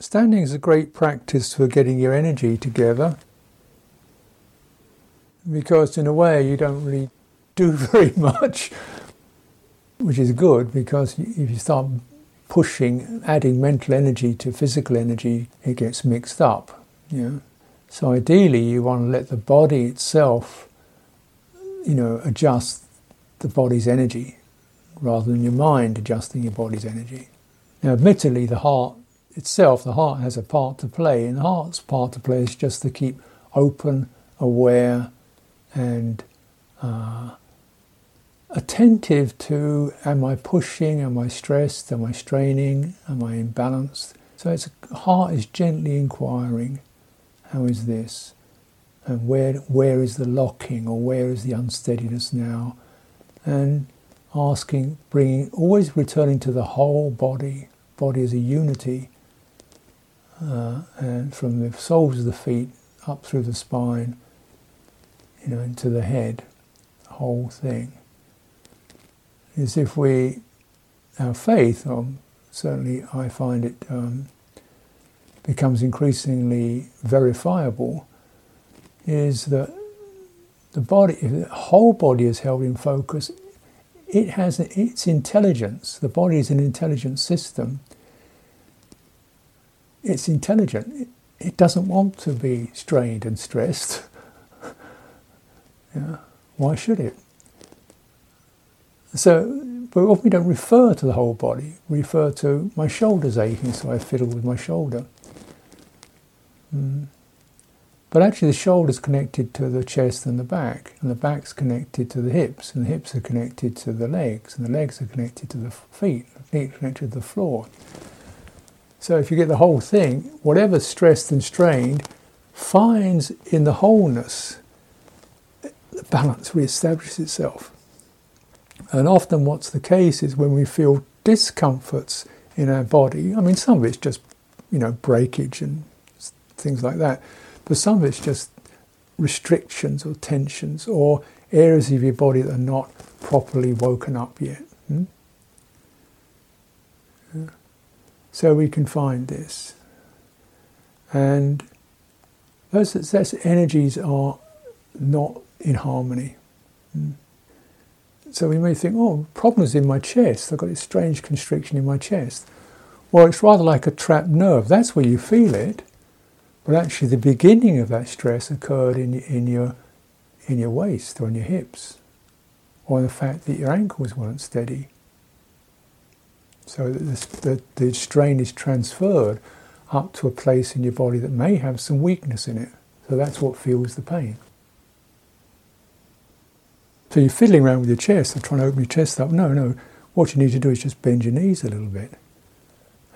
standing is a great practice for getting your energy together because, in a way, you don't really do very much, which is good because if you start pushing, adding mental energy to physical energy, it gets mixed up. You know? So, ideally, you want to let the body itself, you know, adjust the body's energy rather than your mind adjusting your body's energy. Now, admittedly, the heart itself, the heart has a part to play, and the heart's part to play is just to keep open, aware, and uh, attentive to am I pushing, am I stressed, am I straining, am I imbalanced? So its heart is gently inquiring, how is this? And where, where is the locking or where is the unsteadiness now? And asking, bringing, always returning to the whole body, body is a unity, uh, and from the soles of the feet up through the spine, you know, into the head, the whole thing. Is if we, our faith, um, certainly I find it um, becomes increasingly verifiable, is that the body, if the whole body is held in focus, it has its intelligence. The body is an intelligent system. It's intelligent. It, doesn't want to be strained and stressed. yeah. Why should it? So, but often we don't refer to the whole body. We refer to my shoulders aching, so I fiddle with my shoulder. Mm. But actually, the shoulder's connected to the chest and the back, and the back's connected to the hips, and the hips are connected to the legs, and the legs are connected to the feet, the feet are connected to the floor. So if you get the whole thing, whatever's stressed and strained finds in the wholeness the balance re-establishes itself. And often what's the case is when we feel discomforts in our body, I mean some of it's just, you know, breakage and things like that but some of it's just restrictions or tensions or areas of your body that are not properly woken up yet. Hmm? Yeah. So we can find this. And those, energies are not in harmony. Hmm? So we may think, oh, problems in my chest. I've got this strange constriction in my chest. Well, it's rather like a trapped nerve. That's where you feel it. But actually, the beginning of that stress occurred in, in, your, in your waist or in your hips, or the fact that your ankles weren't steady. So the, the, strain is transferred up to a place in your body that may have some weakness in it. So that's what feels the pain. So you're fiddling around with your chest and trying to open your chest up. No, no. What you need to do is just bend your knees a little bit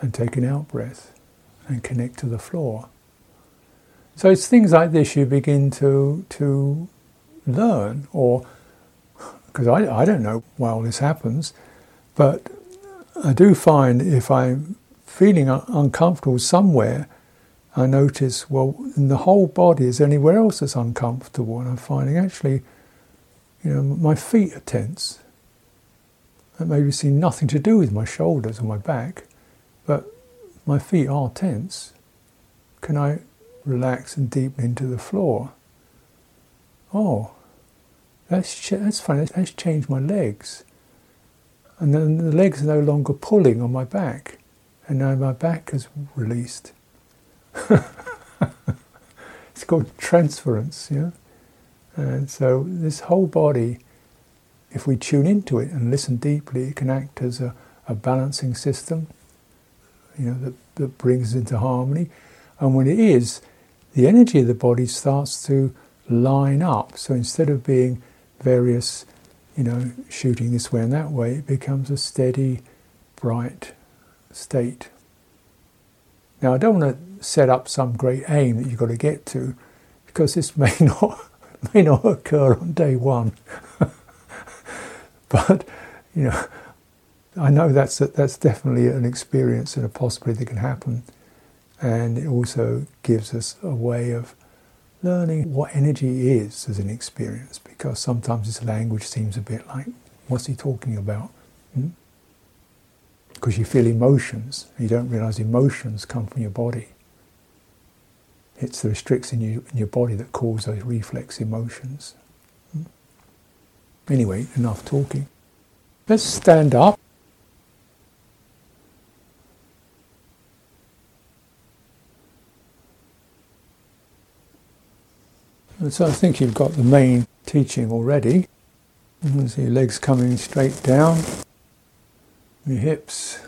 and take an out breath and connect to the floor. So it's things like this you begin to to learn, or because I, I don't know why all this happens, but I do find if I'm feeling uncomfortable somewhere, I notice well in the whole body is anywhere else that's uncomfortable, and I'm finding actually, you know, my feet are tense. That maybe see nothing to do with my shoulders or my back, but my feet are tense. Can I relax and deepen into the floor. Oh, that's, that's funny, that's changed my legs. And then the legs are no longer pulling on my back, and now my back is released. it's called transference, yeah? And so this whole body, if we tune into it and listen deeply, it can act as a, a balancing system, you know, that, that brings into harmony. And when it is, the energy of the body starts to line up. So instead of being various, you know, shooting this way and that way, it becomes a steady, bright state. Now, I don't want to set up some great aim that you've got to get to, because this may not may not occur on day one. but you know, I know that's that's definitely an experience and a possibility that can happen and it also gives us a way of learning what energy is as an experience because sometimes this language seems a bit like, what's he talking about? Hmm? Because because you feel emotions. You don't realize emotions come from your body. It's the restrictions in, you, in your body that cause those reflex emotions. Hmm? Anyway, enough talking. Let's stand up. And so I think you've got the main teaching already. You see your legs coming straight down, your hips,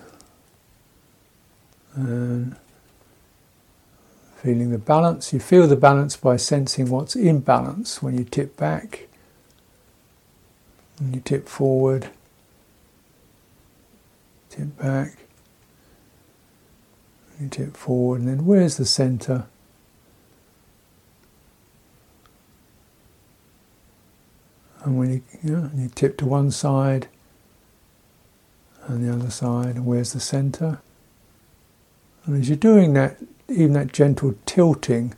and feeling the balance. You feel the balance by sensing what's in balance when you tip back, when you tip forward, tip back, you tip forward, and then where's the center? And when you, you, know, you tip to one side and the other side, where's the center? And as you're doing that, even that gentle tilting,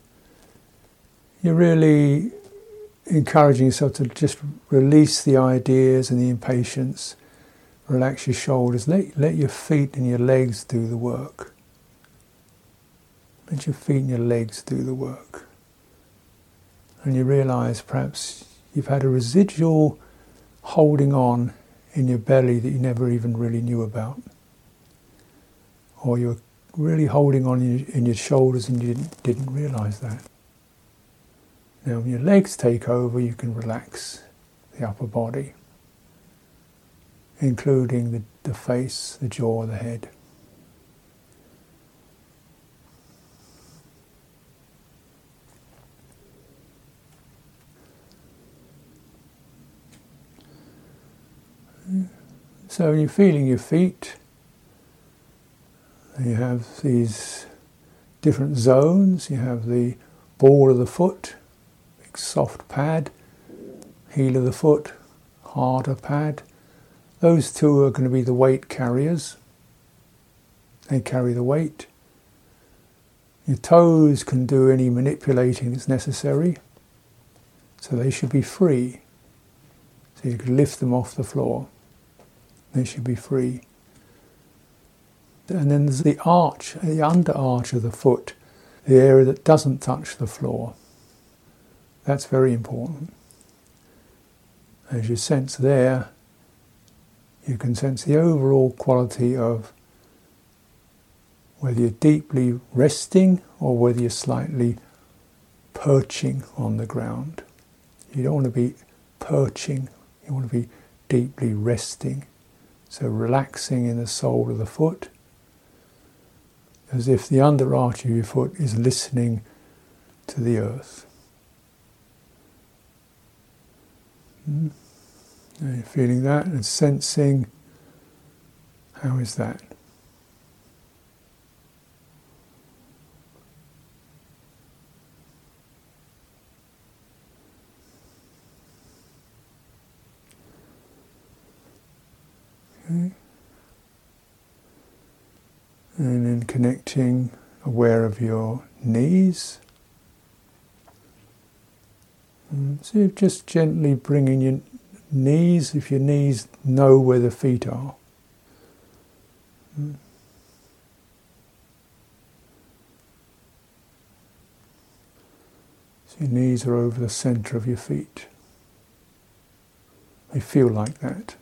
you're really encouraging yourself to just release the ideas and the impatience, relax your shoulders, let, let your feet and your legs do the work. Let your feet and your legs do the work. And you realize perhaps you've had a residual holding on in your belly that you never even really knew about. Or you're really holding on in your, shoulders and you didn't, didn't realize that. Now, when your legs take over, you can relax the upper body, including the, the face, the jaw, the head. So when you're feeling your feet. You have these different zones. You have the ball of the foot, big soft pad, heel of the foot, harder pad. Those two are going to be the weight carriers. They carry the weight. Your toes can do any manipulating that's necessary, so they should be free. So you can lift them off the floor. They should be free. And then there's the arch, the under arch of the foot, the area that doesn't touch the floor. That's very important. As you sense there, you can sense the overall quality of whether you're deeply resting or whether you're slightly perching on the ground. You don't want to be perching, you want to be deeply resting. So relaxing in the sole of the foot, as if the under arch of your foot is listening to the earth. Mm. And you're feeling that and sensing how is that? Okay. And then connecting, aware of your knees. And so just gently bringing your knees, if your knees know where the feet are. Mm. So your knees are over the center of your feet. They feel like that.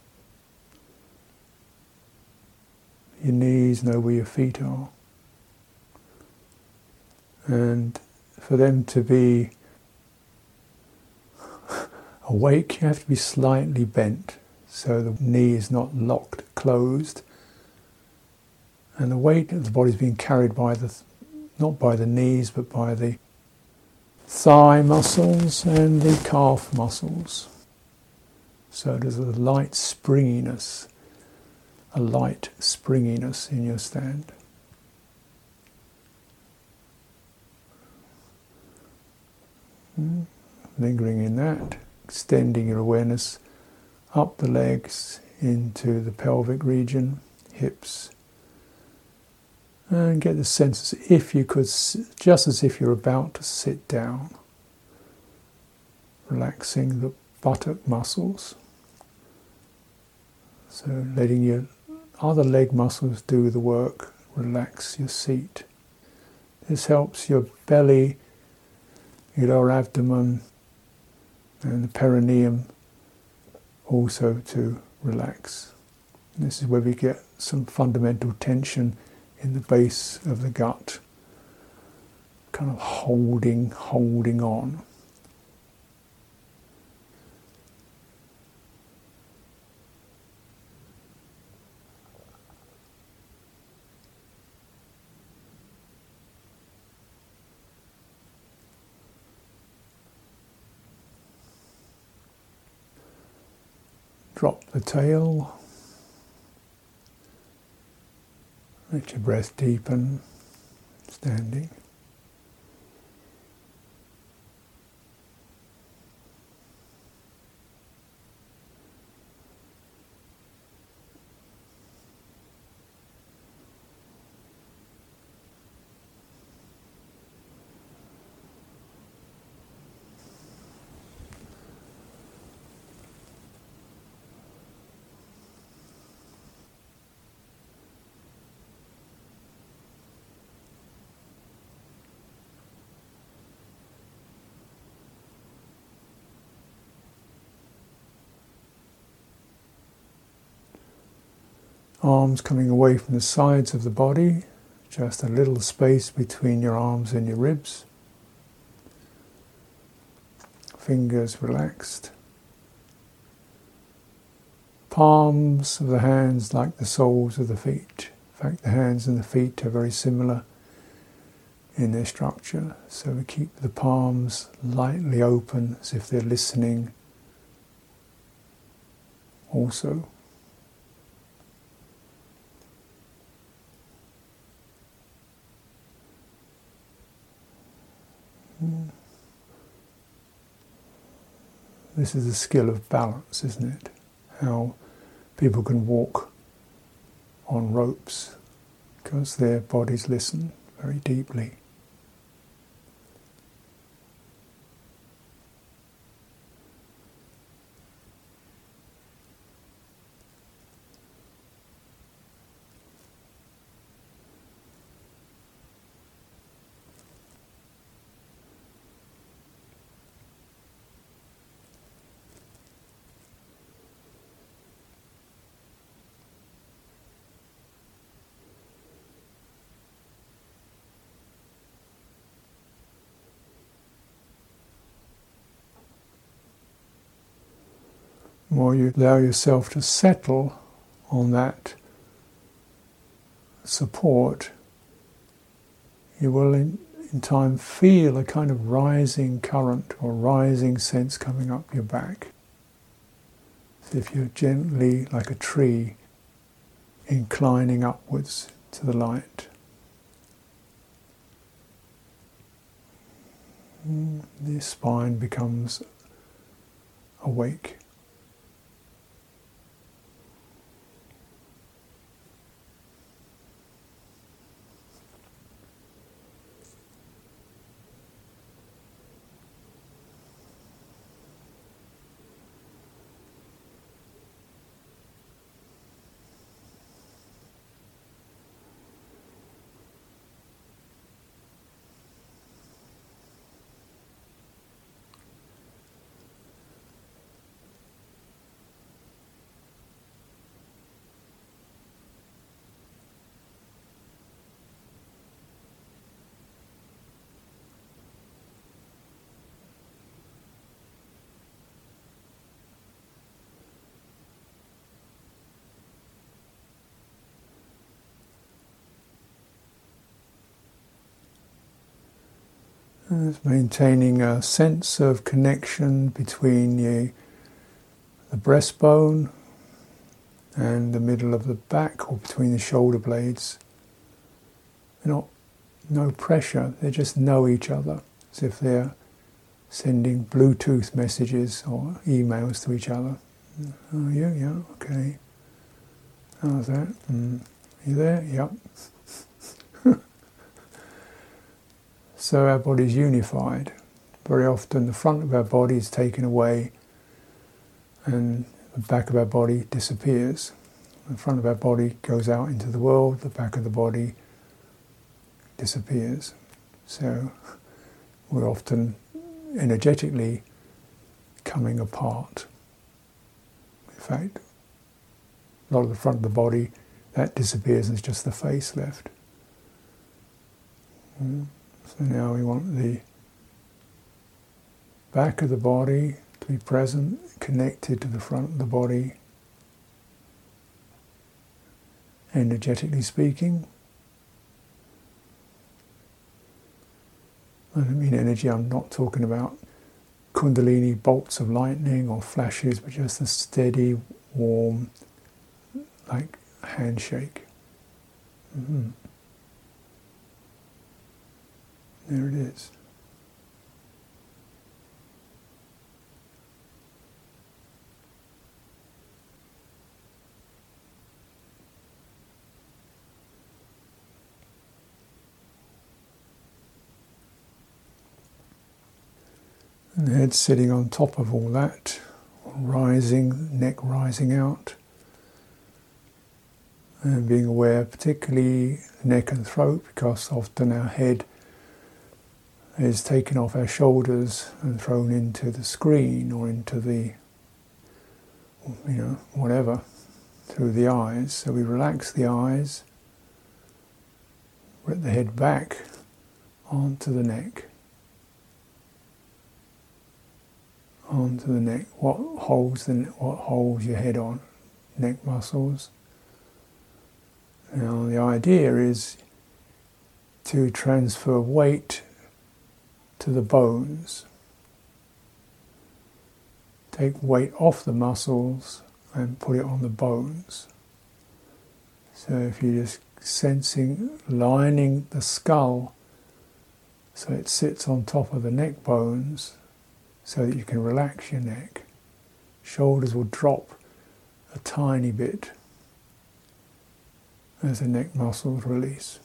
Your knees know where your feet are. And for them to be awake, you have to be slightly bent so the knee is not locked, closed. And the weight of the body is being carried by the, not by the knees, but by the thigh muscles and the calf muscles. So there's a light springiness a light springiness in your stand. Hmm. Lingering in that, extending your awareness up the legs into the pelvic region, hips, and get the sense as if you could, just as if you're about to sit down, relaxing the buttock muscles. So letting your other leg muscles do the work. Relax your seat. This helps your belly, your lower abdomen, and the perineum also to relax. And this is where we get some fundamental tension in the base of the gut, kind of holding, holding on. Drop the tail. Let your breath deepen, standing. Arms coming away from the sides of the body, just a little space between your arms and your ribs. Fingers relaxed. Palms of the hands like the soles of the feet. In fact, the hands and the feet are very similar in their structure, so we keep the palms lightly open as if they're listening also. This is a skill of balance, isn't it? How people can walk on ropes because their bodies listen very deeply. More you allow yourself to settle on that support, you will in, in time feel a kind of rising current or rising sense coming up your back. As if you're gently, like a tree, inclining upwards to the light. Mm, the spine becomes awake. Maintaining a sense of connection between the, the breastbone and the middle of the back or between the shoulder blades. Not no pressure, they just know each other as if they're sending Bluetooth messages or emails to each other. Oh, you? Yeah, okay. How's that? Mm. You there? Yep. So our body is unified. Very often the front of our body is taken away and the back of our body disappears. The front of our body goes out into the world, the back of the body disappears. So we're often energetically coming apart. In fact, a lot of the front of the body that disappears and it's just the face left. Mm. So now we want the back of the body to be present, connected to the front of the body, energetically speaking. I don't mean energy, I'm not talking about kundalini bolts of lightning or flashes, but just a steady, warm, like handshake. Mm-hmm. There it is. And the head sitting on top of all that, rising, neck rising out, and being aware, particularly neck and throat, because often our head is taken off our shoulders and thrown into the screen or into the, you know, whatever, through the eyes. So we relax the eyes, let the head back onto the neck. onto the neck. What holds the what holds your head on? Neck muscles. Now the idea is to transfer weight to the bones. Take weight off the muscles and put it on the bones. So if you're just sensing lining the skull so it sits on top of the neck bones so that you can relax your neck. Shoulders will drop a tiny bit as the neck muscles release.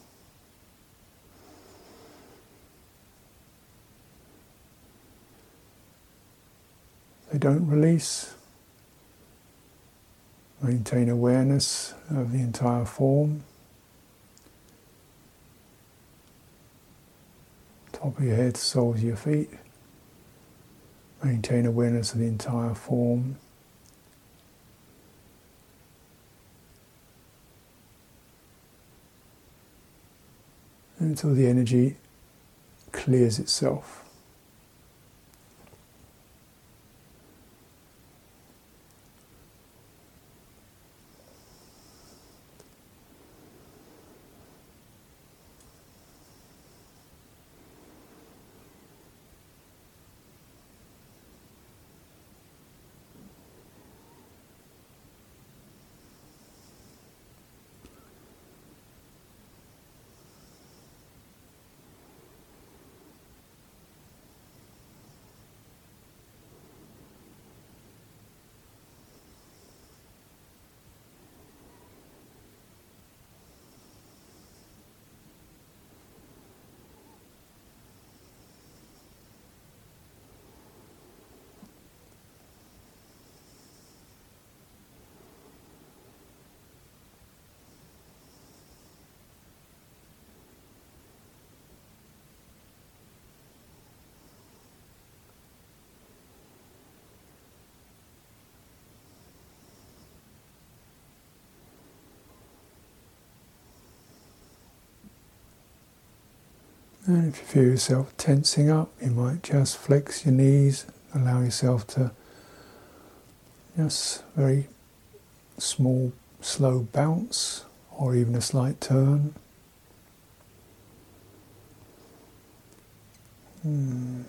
They don't release. Maintain awareness of the entire form. Top of your head, soles of your feet. Maintain awareness of the entire form. Until the energy clears itself. And if you feel yourself tensing up, you might just flex your knees, allow yourself to just very small, slow bounce or even a slight turn. Hmm.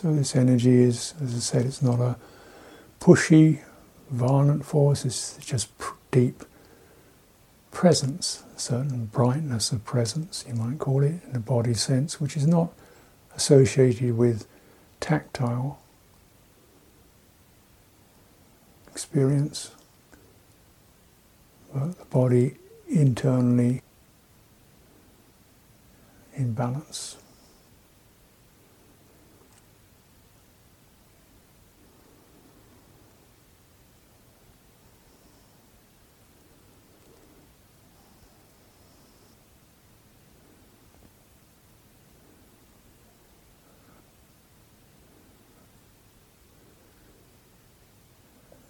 So this energy is, as I said, it's not a pushy, violent force, it's just deep presence, a certain brightness of presence, you might call it, in the body sense, which is not associated with tactile experience, but the body internally in balance.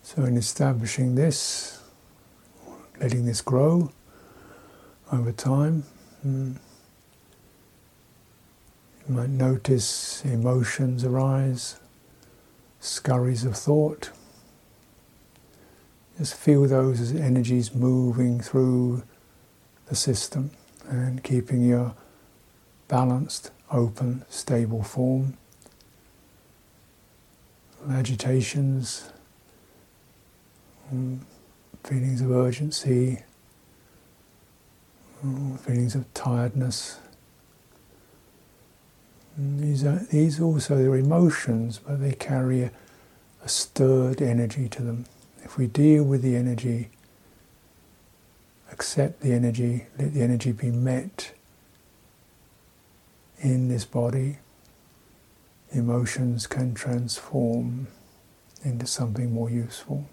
So, in establishing this, letting this grow over time, hmm, you might notice emotions arise, scurries of thought. Just feel those as energies moving through the system and keeping your balanced, open, stable form. Agitations, feelings of urgency, mm, feelings of tiredness. Mm, these are these also are emotions, but they carry a, a stirred energy to them. If we deal with the energy, accept the energy, let the energy be met in this body, emotions can transform into something more useful.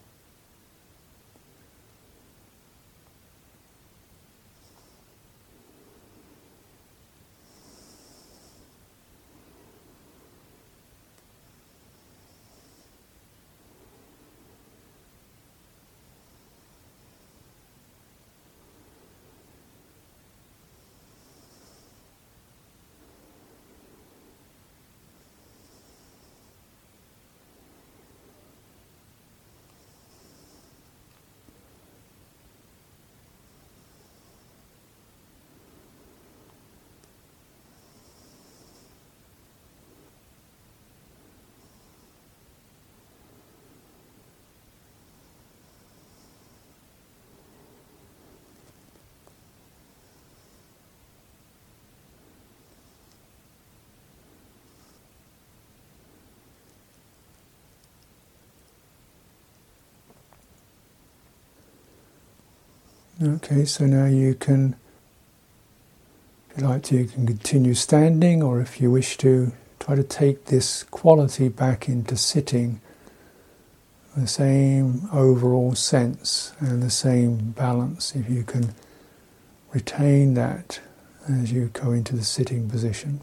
Okay, so now you can, if you like to, you can continue standing, or if you wish to, try to take this quality back into sitting, the same overall sense and the same balance. If you can retain that as you go into the sitting position.